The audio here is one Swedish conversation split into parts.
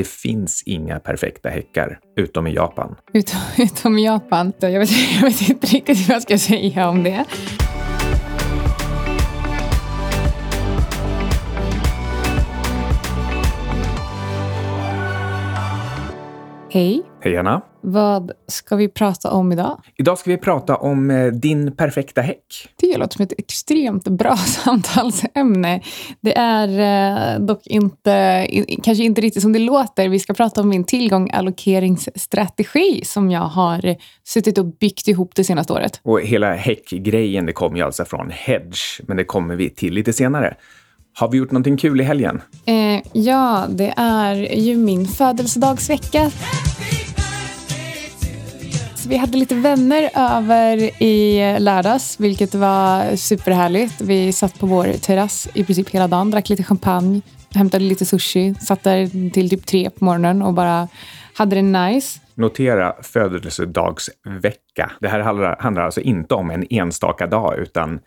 Det finns inga perfekta häckar, utom i Japan. Utom, utom i Japan. Jag vet, jag vet inte riktigt vad jag ska säga om det. Hej. Hej Anna. Vad ska vi prata om idag? Idag ska vi prata om eh, din perfekta häck. Det låter som ett extremt bra samtalsämne. Det är eh, dock inte, kanske inte riktigt som det låter. Vi ska prata om min tillgång allokeringsstrategi som jag har suttit och byggt ihop det senaste året. Och hela häckgrejen, det kommer ju alltså från Hedge, men det kommer vi till lite senare. Har vi gjort någonting kul i helgen? Eh, ja, det är ju min födelsedagsvecka. Så vi hade lite vänner över i lördags, vilket var superhärligt. Vi satt på vår terrass i princip hela dagen, drack lite champagne, hämtade lite sushi, satt där till typ tre på morgonen och bara hade det nice. Notera födelsedagsvecka. Det här handlar, handlar alltså inte om en enstaka dag, utan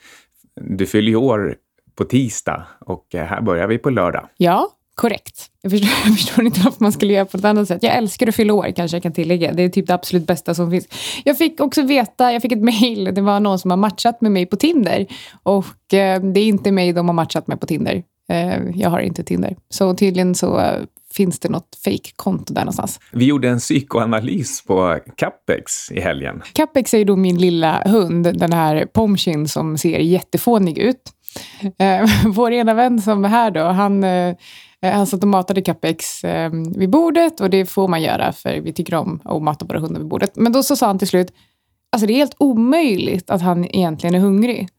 du fyller ju år på tisdag och eh, här börjar vi på lördag. Ja, korrekt. Jag förstår, jag förstår, inte varför man skulle göra på något annat sätt. Jag älskar att fylla år kanske jag kan tillägga. Det är typ det absolut bästa som finns. Jag fick också veta, jag fick ett mail, det var någon som har matchat med mig på Tinder. Och eh, det är inte mig de har matchat med på Tinder. Eh, jag har inte Tinder. Så tydligen så eh, finns det något fake-konto där någonstans. Vi gjorde en psykoanalys på Capex i helgen. Capex är ju då min lilla hund, den här Pomchin som ser jättefånig ut. Eh, vår ena vän som är här då, han, eh, han satt och matade Capex eh, vid bordet och det får man göra för vi tycker om att mata våra hundar vid bordet. Men då så sa han till slut, alltså det är helt omöjligt att han egentligen är hungrig.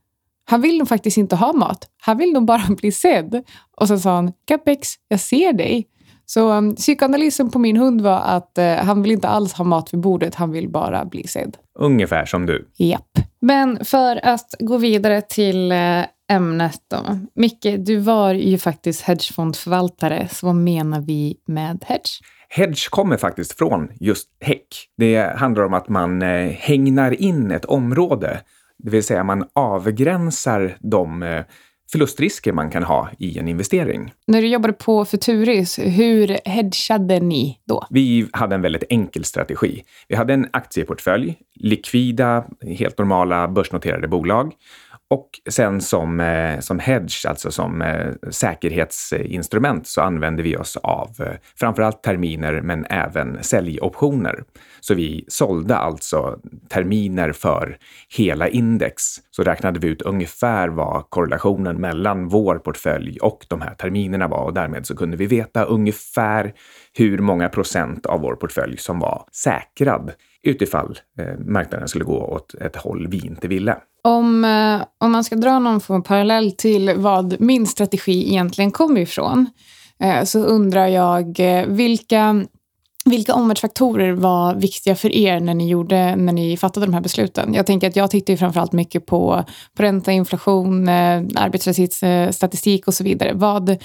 Han vill nog faktiskt inte ha mat. Han vill nog bara bli sedd. Och så sa han, Capex, jag ser dig. Så um, psykoanalysen på min hund var att uh, han vill inte alls ha mat vid bordet, han vill bara bli sedd. Ungefär som du. Japp. Men för att gå vidare till uh, ämnet då. Micke, du var ju faktiskt hedgefondförvaltare, så vad menar vi med hedge? Hedge kommer faktiskt från just häck. Det handlar om att man eh, hängnar in ett område, det vill säga man avgränsar de eh, förlustrisker man kan ha i en investering. När du jobbade på Futuris, hur hedgade ni då? Vi hade en väldigt enkel strategi. Vi hade en aktieportfölj, likvida, helt normala börsnoterade bolag och sen som, eh, som hedge, alltså som eh, säkerhetsinstrument, så använder vi oss av eh, framförallt terminer men även säljoptioner. Så vi sålde alltså terminer för hela index. Så räknade vi ut ungefär vad korrelationen mellan vår portfölj och de här terminerna var och därmed så kunde vi veta ungefär hur många procent av vår portfölj som var säkrad utifall eh, marknaden skulle gå åt ett håll vi inte ville. Om, eh, om man ska dra någon form av parallell till vad min strategi egentligen kommer ifrån eh, så undrar jag eh, vilka, vilka omvärldsfaktorer var viktiga för er när ni, gjorde, när ni fattade de här besluten? Jag tänker att jag tittar ju framförallt mycket på, på ränta, inflation, eh, arbetslöshetsstatistik och så vidare. Vad,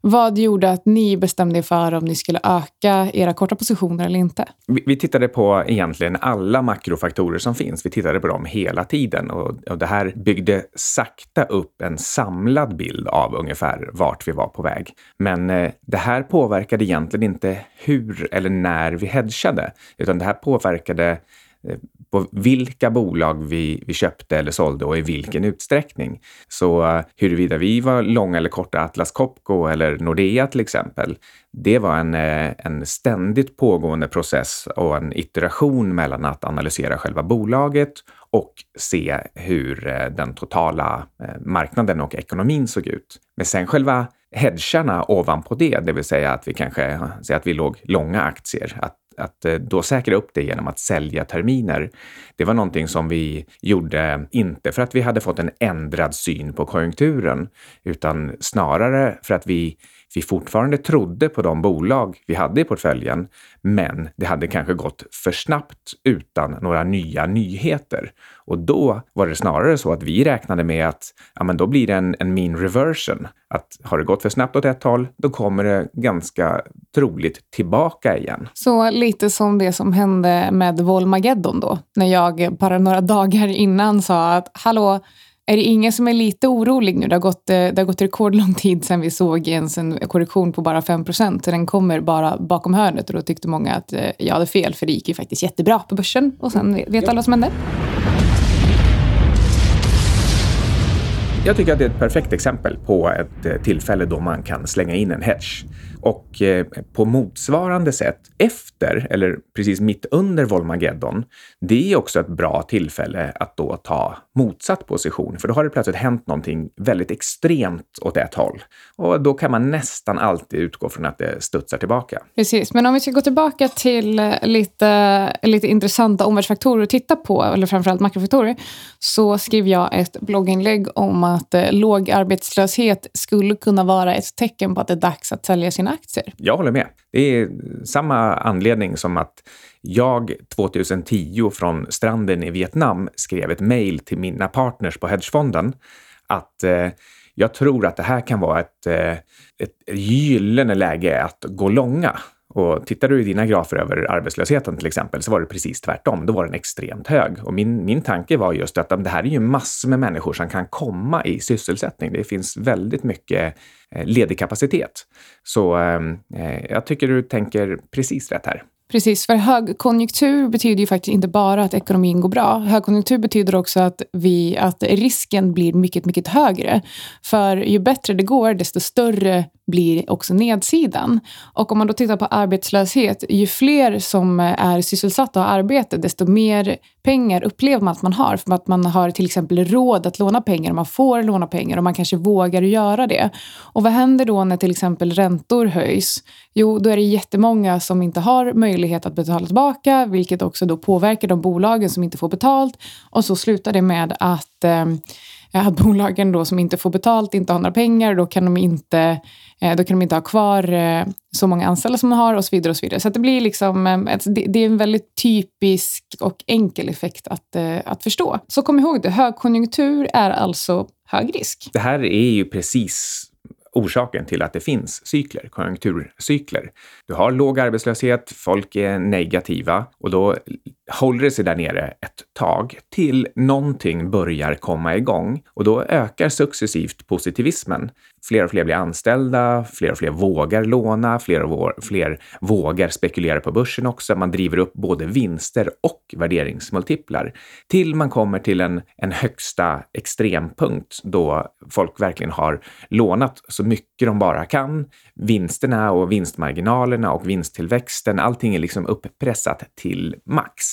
vad gjorde att ni bestämde er för om ni skulle öka era korta positioner eller inte? Vi, vi tittade på egentligen alla makrofaktorer som finns. Vi tittade på dem hela tiden och, och det här byggde sakta upp en samlad bild av ungefär vart vi var på väg. Men eh, det här påverkade egentligen inte hur eller när vi hedgade, utan det här påverkade Eh, på vilka bolag vi, vi köpte eller sålde och i vilken utsträckning. Så eh, huruvida vi var långa eller korta Atlas Copco eller Nordea till exempel, det var en, eh, en ständigt pågående process och en iteration mellan att analysera själva bolaget och se hur den totala marknaden och ekonomin såg ut. Men sen själva hedgarna ovanpå det, det vill säga att vi kanske säger att vi låg långa aktier, att att eh, då säkra upp det genom att sälja terminer, det var någonting som vi gjorde inte för att vi hade fått en ändrad syn på konjunkturen, utan snarare för att vi vi fortfarande trodde på de bolag vi hade i portföljen, men det hade kanske gått för snabbt utan några nya nyheter. Och då var det snarare så att vi räknade med att ja, men då blir det en, en mean reversion. Att har det gått för snabbt åt ett håll, då kommer det ganska troligt tillbaka igen. Så lite som det som hände med Volmageddon då, när jag bara några dagar innan sa att hallå, är det ingen som är lite orolig nu? Det har gått, eh, det har gått rekordlång tid sedan vi såg ens en korrektion på bara 5 procent. Den kommer bara bakom hörnet och då tyckte många att eh, jag hade fel för det gick ju faktiskt jättebra på börsen och sen vet alla vad som hände. Jag tycker att det är ett perfekt exempel på ett eh, tillfälle då man kan slänga in en hedge. Och eh, på motsvarande sätt efter, eller precis mitt under Volmageddon, det är också ett bra tillfälle att då ta motsatt position, för då har det plötsligt hänt någonting väldigt extremt åt ett håll. Och då kan man nästan alltid utgå från att det studsar tillbaka. Precis, men om vi ska gå tillbaka till eh, lite, lite intressanta omvärldsfaktorer att titta på, eller framförallt makrofaktorer, så skrev jag ett blogginlägg om att eh, låg arbetslöshet skulle kunna vara ett tecken på att det är dags att sälja sina aktier. Jag håller med. Det är samma anledning som att jag 2010 från stranden i Vietnam skrev ett mejl till mina partners på hedgefonden att eh, jag tror att det här kan vara ett, eh, ett gyllene läge att gå långa. Och tittar du i dina grafer över arbetslösheten till exempel så var det precis tvärtom. Då var den extremt hög. Och min, min tanke var just att det här är ju massor med människor som kan komma i sysselsättning. Det finns väldigt mycket eh, ledig kapacitet. Så ehm, eh, jag tycker du tänker precis rätt här. Precis, för högkonjunktur betyder ju faktiskt inte bara att ekonomin går bra. Högkonjunktur betyder också att, vi, att risken blir mycket, mycket högre. För ju bättre det går, desto större blir också nedsidan. Och om man då tittar på arbetslöshet, ju fler som är sysselsatta och har arbete, desto mer pengar upplever man att man har. För att man har till exempel råd att låna pengar, man får låna pengar och man kanske vågar göra det. Och vad händer då när till exempel räntor höjs? Jo, då är det jättemånga som inte har möjlighet att betala tillbaka, vilket också då påverkar de bolagen som inte får betalt. Och så slutar det med att eh, att bolagen då som inte får betalt inte har några pengar, då kan de inte, eh, då kan de inte ha kvar eh, så många anställda som de har och så vidare. och Så vidare. Så det blir liksom, eh, det är en väldigt typisk och enkel effekt att, eh, att förstå. Så kom ihåg det, högkonjunktur är alltså hög risk. Det här är ju precis orsaken till att det finns cykler, konjunkturcykler. Du har låg arbetslöshet, folk är negativa och då håller det sig där nere ett tag till någonting börjar komma igång och då ökar successivt positivismen. Fler och fler blir anställda, fler och fler vågar låna, fler och fler vågar spekulera på börsen också. Man driver upp både vinster och värderingsmultiplar till man kommer till en, en högsta extrempunkt då folk verkligen har lånat så mycket de bara kan. Vinsterna och vinstmarginalerna och vinsttillväxten, allting är liksom uppressat till max.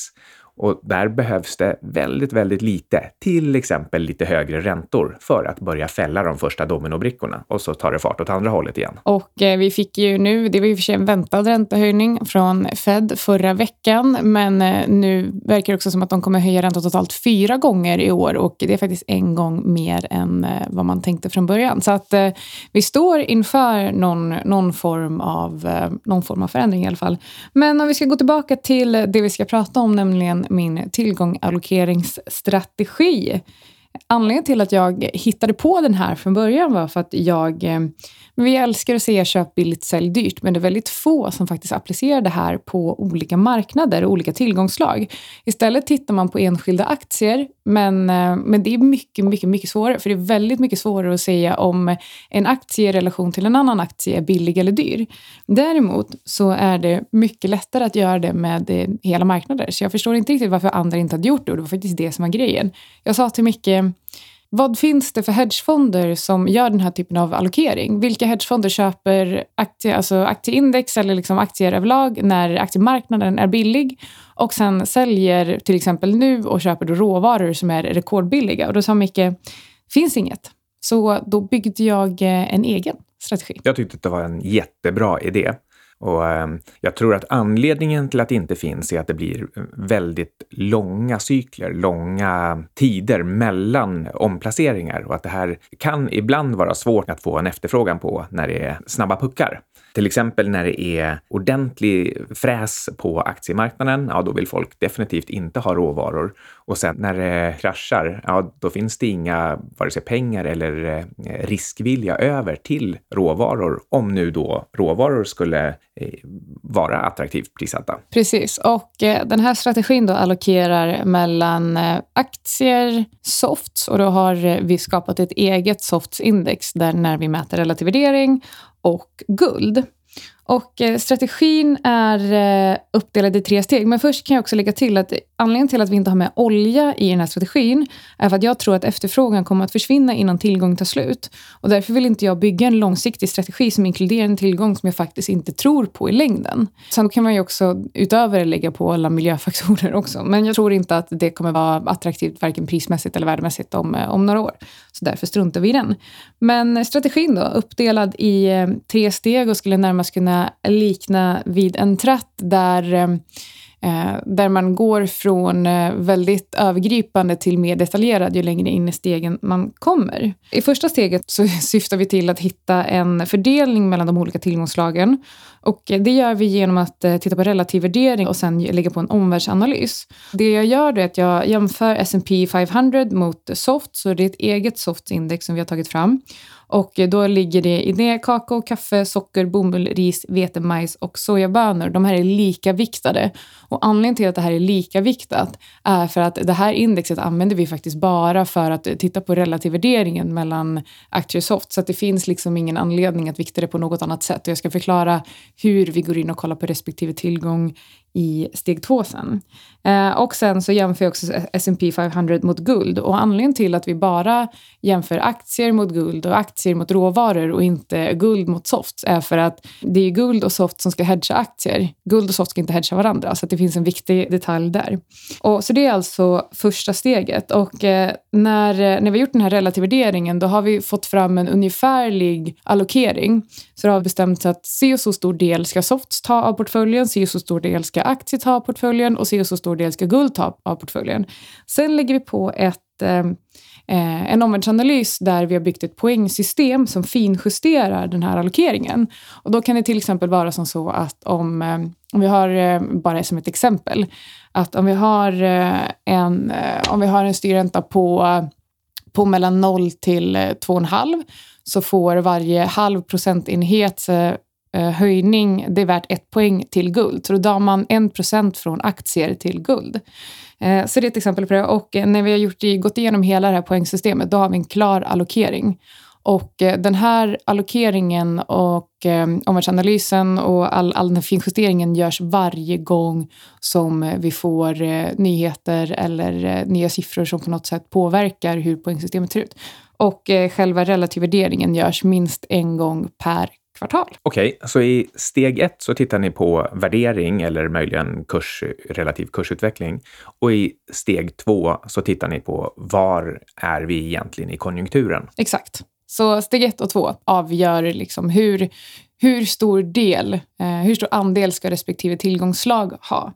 Och där behövs det väldigt, väldigt lite, till exempel lite högre räntor för att börja fälla de första dominobrickorna och så tar det fart åt andra hållet igen. Och eh, vi fick ju nu, det var i och för sig en väntad räntehöjning från Fed förra veckan, men eh, nu verkar det också som att de kommer höja räntan totalt fyra gånger i år och det är faktiskt en gång mer än eh, vad man tänkte från början. Så att eh, vi står inför någon, någon, form av, eh, någon form av förändring i alla fall. Men om vi ska gå tillbaka till det vi ska prata om, nämligen min tillgångallokeringsstrategi. Anledningen till att jag hittade på den här från början var för att jag eh, vi älskar att säga köp billigt, sälj dyrt, men det är väldigt få som faktiskt applicerar det här på olika marknader och olika tillgångsslag. Istället tittar man på enskilda aktier, men, eh, men det är mycket, mycket, mycket svårare, för det är väldigt mycket svårare att säga om en aktie i relation till en annan aktie är billig eller dyr. Däremot så är det mycket lättare att göra det med eh, hela marknader, så jag förstår inte riktigt varför andra inte hade gjort det och det var faktiskt det som var grejen. Jag sa till Micke Ehm, vad finns det för hedgefonder som gör den här typen av allokering? Vilka hedgefonder köper aktie, alltså aktieindex eller liksom aktier överlag när aktiemarknaden är billig och sen säljer till exempel nu och köper då råvaror som är rekordbilliga? Och då sa Micke, finns inget. Så då byggde jag eh, en egen strategi. Jag tyckte att det var en jättebra idé. Och ehm, jag tror att anledningen till att det inte finns är att det blir väldigt långa cykler, långa tider mellan omplaceringar och att det här kan ibland vara svårt att få en efterfrågan på när det är snabba puckar. Till exempel när det är ordentlig fräs på aktiemarknaden, ja då vill folk definitivt inte ha råvaror. Och sen när det kraschar, ja då finns det inga vare sig pengar eller eh, riskvilja över till råvaror om nu då råvaror skulle eh, vara attraktivt prissatta. Precis, och eh, den här strategin då allokerar mellan aktier, softs och då har vi skapat ett eget softsindex där när vi mäter relativ värdering och guld. Och eh, strategin är eh, uppdelad i tre steg. Men först kan jag också lägga till att anledningen till att vi inte har med olja i den här strategin är för att jag tror att efterfrågan kommer att försvinna innan tillgången tar slut. Och därför vill inte jag bygga en långsiktig strategi som inkluderar en tillgång som jag faktiskt inte tror på i längden. Sen kan man ju också utöver det lägga på alla miljöfaktorer också. Men jag tror inte att det kommer vara attraktivt varken prismässigt eller värdemässigt om, eh, om några år. Så därför struntar vi i den. Men strategin då, uppdelad i eh, tre steg och skulle närmast kunna kunna likna vid en tratt där, eh, eh där man går från eh, väldigt övergripande till mer detaljerad ju längre in i stegen man kommer. I första steget så syftar vi till att hitta en fördelning mellan de olika tillgångsslagen. Och det gör vi genom att eh, titta på relativ värdering och sen lägga på en omvärldsanalys. Det jag gör är att jag jämför S&P 500 mot Soft, så det är ett eget Soft-index som vi har tagit fram. Och då ligger det i det kakao, kaffe, socker, bomull, ris, vete, majs och sojabönor. De här är lika viktade. Och anledningen till att det här är lika viktat är för att det här indexet använder vi faktiskt bara för att titta på relativ värderingen mellan aktier och soft. Så att det finns liksom ingen anledning att vikta det på något annat sätt. Och jag ska förklara hur vi går in och kollar på respektive tillgång i steg två sen. Eh, och sen så jämför jag också S&P 500 mot guld. Och anledningen till att vi bara jämför aktier mot guld och aktier mot råvaror och inte guld mot soft är för att det är guld och soft som ska hedga aktier. Guld och soft ska inte hedga varandra, så det finns en viktig detalj där. Och, så det är alltså första steget. Och eh, när, eh, när vi har gjort den här relativvärderingen då har vi fått fram en ungefärlig allokering. Så det har bestämts att se och så stor del ska softs ta av portföljen, se och så stor del ska aktier ta av portföljen och se och så stor del ska guld ta av portföljen. Sen lägger vi på ett eh, en omvärldsanalys där vi har byggt ett poängsystem som finjusterar den här allokeringen. Och då kan det till exempel vara som så att om, eh, om vi har, eh, bara som ett exempel, att om vi har eh, en, eh, om vi har en styrränta på, på mellan 0 till eh, 2,5 så får varje halv procentenhet Eh, höjning, det är värt ett poäng till guld. Så då drar man en procent från aktier till guld. Eh, så det är ett exempel på det. Och eh, när vi har gjort, gått igenom hela det här poängsystemet, då har vi en klar allokering. Och eh, den här allokeringen och eh, omvärldsanalysen och all, all den här finjusteringen görs varje gång som vi får nyheter eller nya siffror som på något sätt påverkar hur poängsystemet ser ut. Och själva relativvärderingen görs minst en gång per kvartal. Okej, okay, så i steg ett så tittar ni på värdering eller möjligen kurs, relativ kursutveckling. Och i steg två så tittar ni på var är vi egentligen i konjunkturen? Exakt. Så steg ett och två avgör liksom hur, hur stor del, eh, hur stor andel ska respektive tillgångslag ha.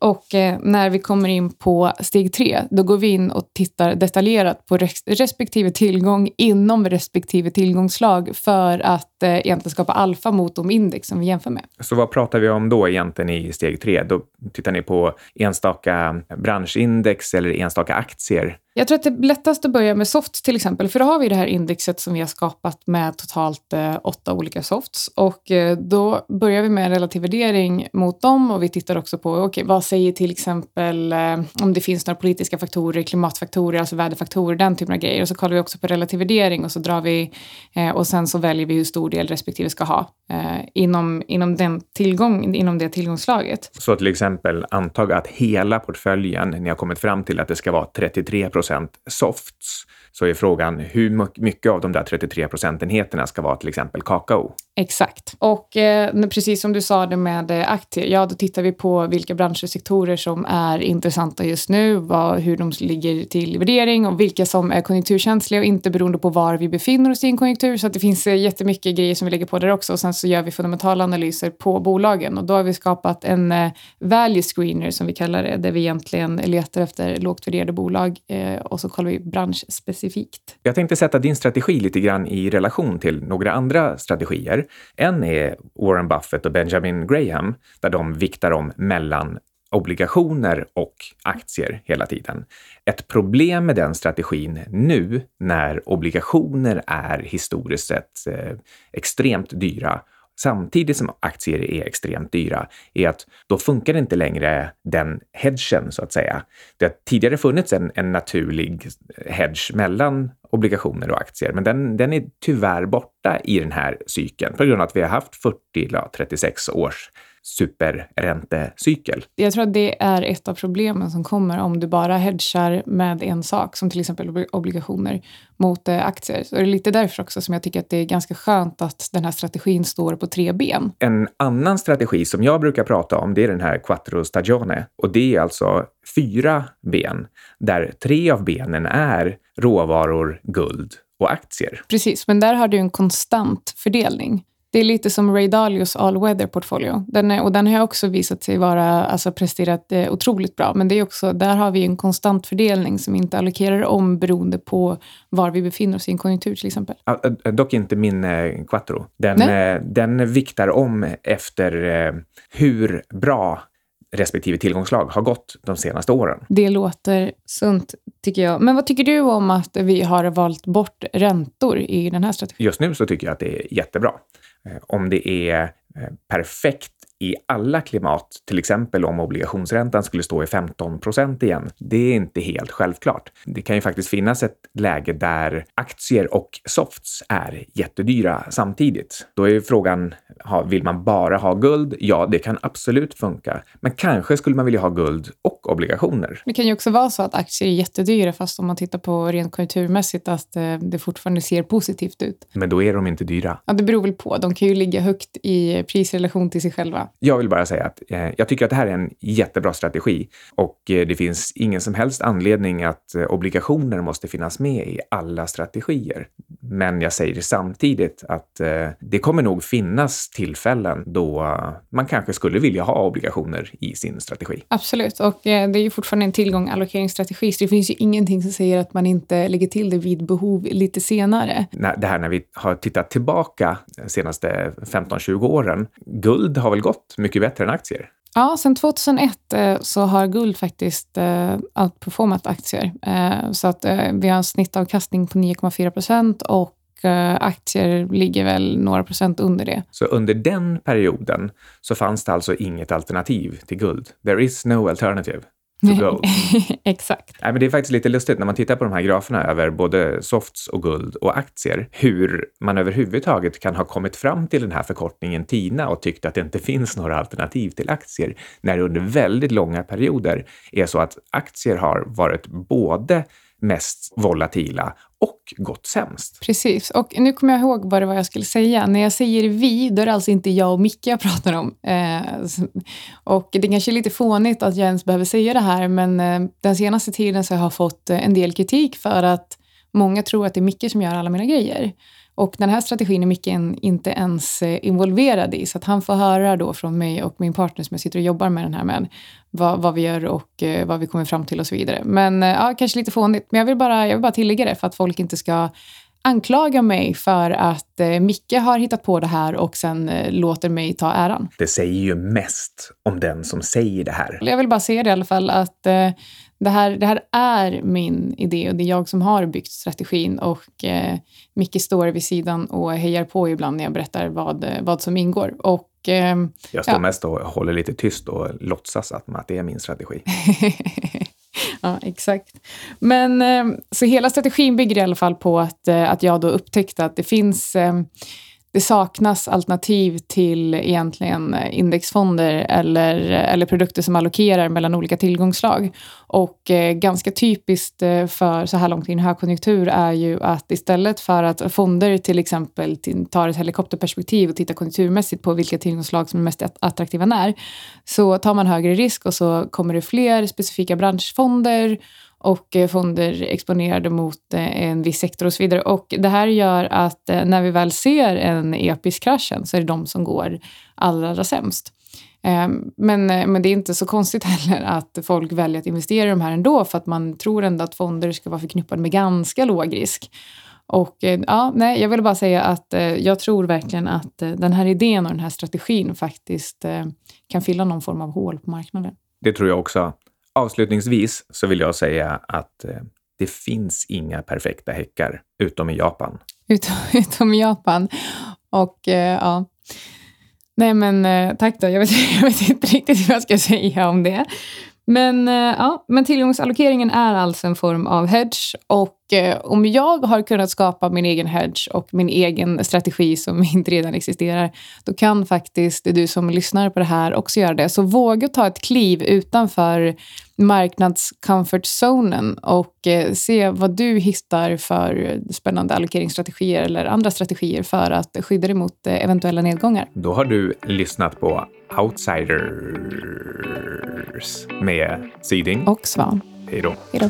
Och eh, när vi kommer in på steg tre, då går vi in och tittar detaljerat på res respektive tillgång inom respektive tillgångslag för att eh, egentligen skapa alfa mot de index som vi jämför med. Så vad pratar vi om då egentligen i steg tre? Då tittar ni på enstaka branschindex eller enstaka aktier? Jag tror att det är lättast att börja med softs till exempel, för då har vi det här indexet som vi har skapat med totalt eh, åtta olika softs. Och eh, då börjar vi med en relativ värdering mot dem och vi tittar också på okay, vad säger till exempel eh, om det finns några politiska faktorer, klimatfaktorer, alltså väderfaktorer, den typen av grejer. Och så kollar vi också på relativ värdering och så drar vi eh, och sen så väljer vi hur stor del respektive ska ha eh, inom, inom, den tillgång, inom det tillgångslaget. Så till exempel antag att hela portföljen, ni har kommit fram till att det ska vara 33 procent softs, så är frågan hur mycket av de där 33 procentenheterna ska vara till exempel kakao? Exakt. Och eh, precis som du sa det med eh, aktier, ja då tittar vi på vilka branscher och sektorer som är intressanta just nu, vad, hur de ligger till värdering och vilka som är konjunkturkänsliga och inte beroende på var vi befinner oss i en konjunktur. Så att det finns eh, jättemycket grejer som vi lägger på där också och sen så gör vi fundamentala analyser på bolagen och då har vi skapat en eh, value screener som vi kallar det, där vi egentligen letar efter lågt värderade bolag eh, och så kollar vi branschspecifikt. Jag tänkte sätta din strategi lite grann i relation till några andra strategier. En är Warren Buffett och Benjamin Graham, där de viktar om mellan obligationer och aktier hela tiden. Ett problem med den strategin nu när obligationer är historiskt sett eh, extremt dyra samtidigt som aktier är extremt dyra, är att då funkar inte längre den hedgen, så att säga. Det har tidigare funnits en, en naturlig hedge mellan obligationer och aktier, men den, den är tyvärr borta i den här cykeln på grund av att vi har haft 40, eller 36 års superräntecykel. Jag tror att det är ett av problemen som kommer om du bara hedgar med en sak, som till exempel obligationer, mot eh, aktier. Så det är lite därför också som jag tycker att det är ganska skönt att den här strategin står på tre ben. En annan strategi som jag brukar prata om, det är den här quattro stagione. Och det är alltså fyra ben, där tre av benen är råvaror, guld och aktier. Precis, men där har du en konstant fördelning. Det är lite som Ray Dalios all weather portfolio. Den är, och den har också visat sig vara, alltså presterat eh, otroligt bra. Men det är också, där har vi en konstant fördelning som inte allokerar om beroende på var vi befinner oss i en konjunktur till exempel. Ja, dock inte min eh, Quattro. Den, eh, den viktar om efter eh, hur bra respektive tillgångslag har gått de senaste åren. Det låter sunt, tycker jag. Men vad tycker du om att vi har valt bort räntor i den här strategin? Just nu så tycker jag att det är jättebra. Eh, om det är eh, perfekt i alla klimat, till exempel om obligationsräntan skulle stå i 15 procent igen. Det är inte helt självklart. Det kan ju faktiskt finnas ett läge där aktier och softs är jättedyra samtidigt. Då är frågan, vill man bara ha guld? Ja, det kan absolut funka. Men kanske skulle man vilja ha guld och obligationer. Det kan ju också vara så att aktier är jättedyra, fast om man tittar på rent konjunkturmässigt att eh, det fortfarande ser positivt ut. Men då är de inte dyra. Ja, det beror väl på. De kan ju ligga högt i prisrelation till sig själva. Jag vill bara säga att eh, jag tycker att det här är en jättebra strategi och eh, det finns ingen som helst anledning att eh, obligationer måste finnas med i alla strategier. Men jag säger samtidigt att eh, det kommer nog finnas tillfällen då man kanske skulle vilja ha obligationer i sin strategi. Absolut, och det är ju fortfarande en tillgång allokeringsstrategi, så det finns ju ingenting som säger att man inte lägger till det vid behov lite senare. Det här när vi har tittat tillbaka de senaste 15-20 åren, guld har väl gått mycket bättre än aktier? Ja, sedan 2001 eh, så har guld faktiskt eh, outperformat aktier. Eh, så att eh, vi har en snittavkastning på 9,4 procent och eh, aktier ligger väl några procent under det. Så under den perioden så fanns det alltså inget alternativ till guld? There is no alternative? Exakt. Nej, men det är faktiskt lite lustigt när man tittar på de här graferna över både softs och guld och aktier, hur man överhuvudtaget kan ha kommit fram till den här förkortningen TINA och tyckt att det inte finns några alternativ till aktier, när det under väldigt långa perioder är så att aktier har varit både mest volatila och gått sämst. Precis, och nu kommer jag ihåg vad det var jag skulle säga. När jag säger vi, då är det alltså inte jag och Micke jag pratar om. Eh, och det kanske är lite fånigt att jag ens behöver säga det här, men eh, den senaste tiden så har jag fått eh, en del kritik för att många tror att det är Micke som gör alla mina grejer. Och den här strategin är Micke inte ens eh, involverad i, så att han får höra då från mig och min partner som jag sitter och jobbar med den här med, vad, vad vi gör och eh, vad vi kommer fram till och så vidare. Men eh, ja, kanske lite fånigt, men jag vill, bara, jag vill bara tillägga det för att folk inte ska anklaga mig för att eh, Micke har hittat på det här och sen eh, låter mig ta äran. Det säger ju mest om den som säger det här. Jag vill bara säga det i alla fall att eh, det här, det här är min idé och det är jag som har byggt strategin och eh, Micke står vid sidan och hejar på ibland när jag berättar vad, vad som ingår. Och, eh, jag står ja. mest och håller lite tyst och låtsas att, att det är min strategi. ja, exakt. Men eh, så hela strategin bygger i alla fall på att, eh, att jag då upptäckte att det finns eh, det saknas alternativ till egentligen indexfonder eller, eller produkter som allokerar mellan olika tillgångsslag. Och eh, ganska typiskt eh, för så här långt in i högkonjunktur är ju att istället för att fonder till exempel tar ett helikopterperspektiv och tittar konjunkturmässigt på vilka tillgångsslag som är mest attraktiva när, så tar man högre risk och så kommer det fler specifika branschfonder och eh, fonder exponerade mot eh, en viss sektor och så vidare. Och det här gör att eh, när vi väl ser en episk kraschen så är det de som går allra, allra sämst. Ehm, men, men det är inte så konstigt heller att folk väljer att investera i de här ändå för att man tror ändå att fonder ska vara förknippade med ganska låg risk. Och ja, nej, jag vill bara säga att jag tror verkligen att den här idén och den här strategin faktiskt kan fylla någon form av hål på marknaden. Det tror jag också. Avslutningsvis så vill jag säga att eh, det finns inga perfekta häckar, utom i Japan. Utom, utom i Japan. Och eh, ja, Nej men eh, tack då, jag vet, jag vet inte riktigt vad jag ska säga om det. Men, eh, ja, men tillgångsallokeringen är alltså en form av hedge och om jag har kunnat skapa min egen hedge och min egen strategi som inte redan existerar, då kan faktiskt du som lyssnar på det här också göra det. Så våga ta ett kliv utanför marknadscomfortzonen och eh, se vad du hittar för spännande allokeringsstrategier eller andra strategier för att skydda dig mot eh, eventuella nedgångar. Då har du lyssnat på Outsiders med Siding och Svan. Hej då. Hej då.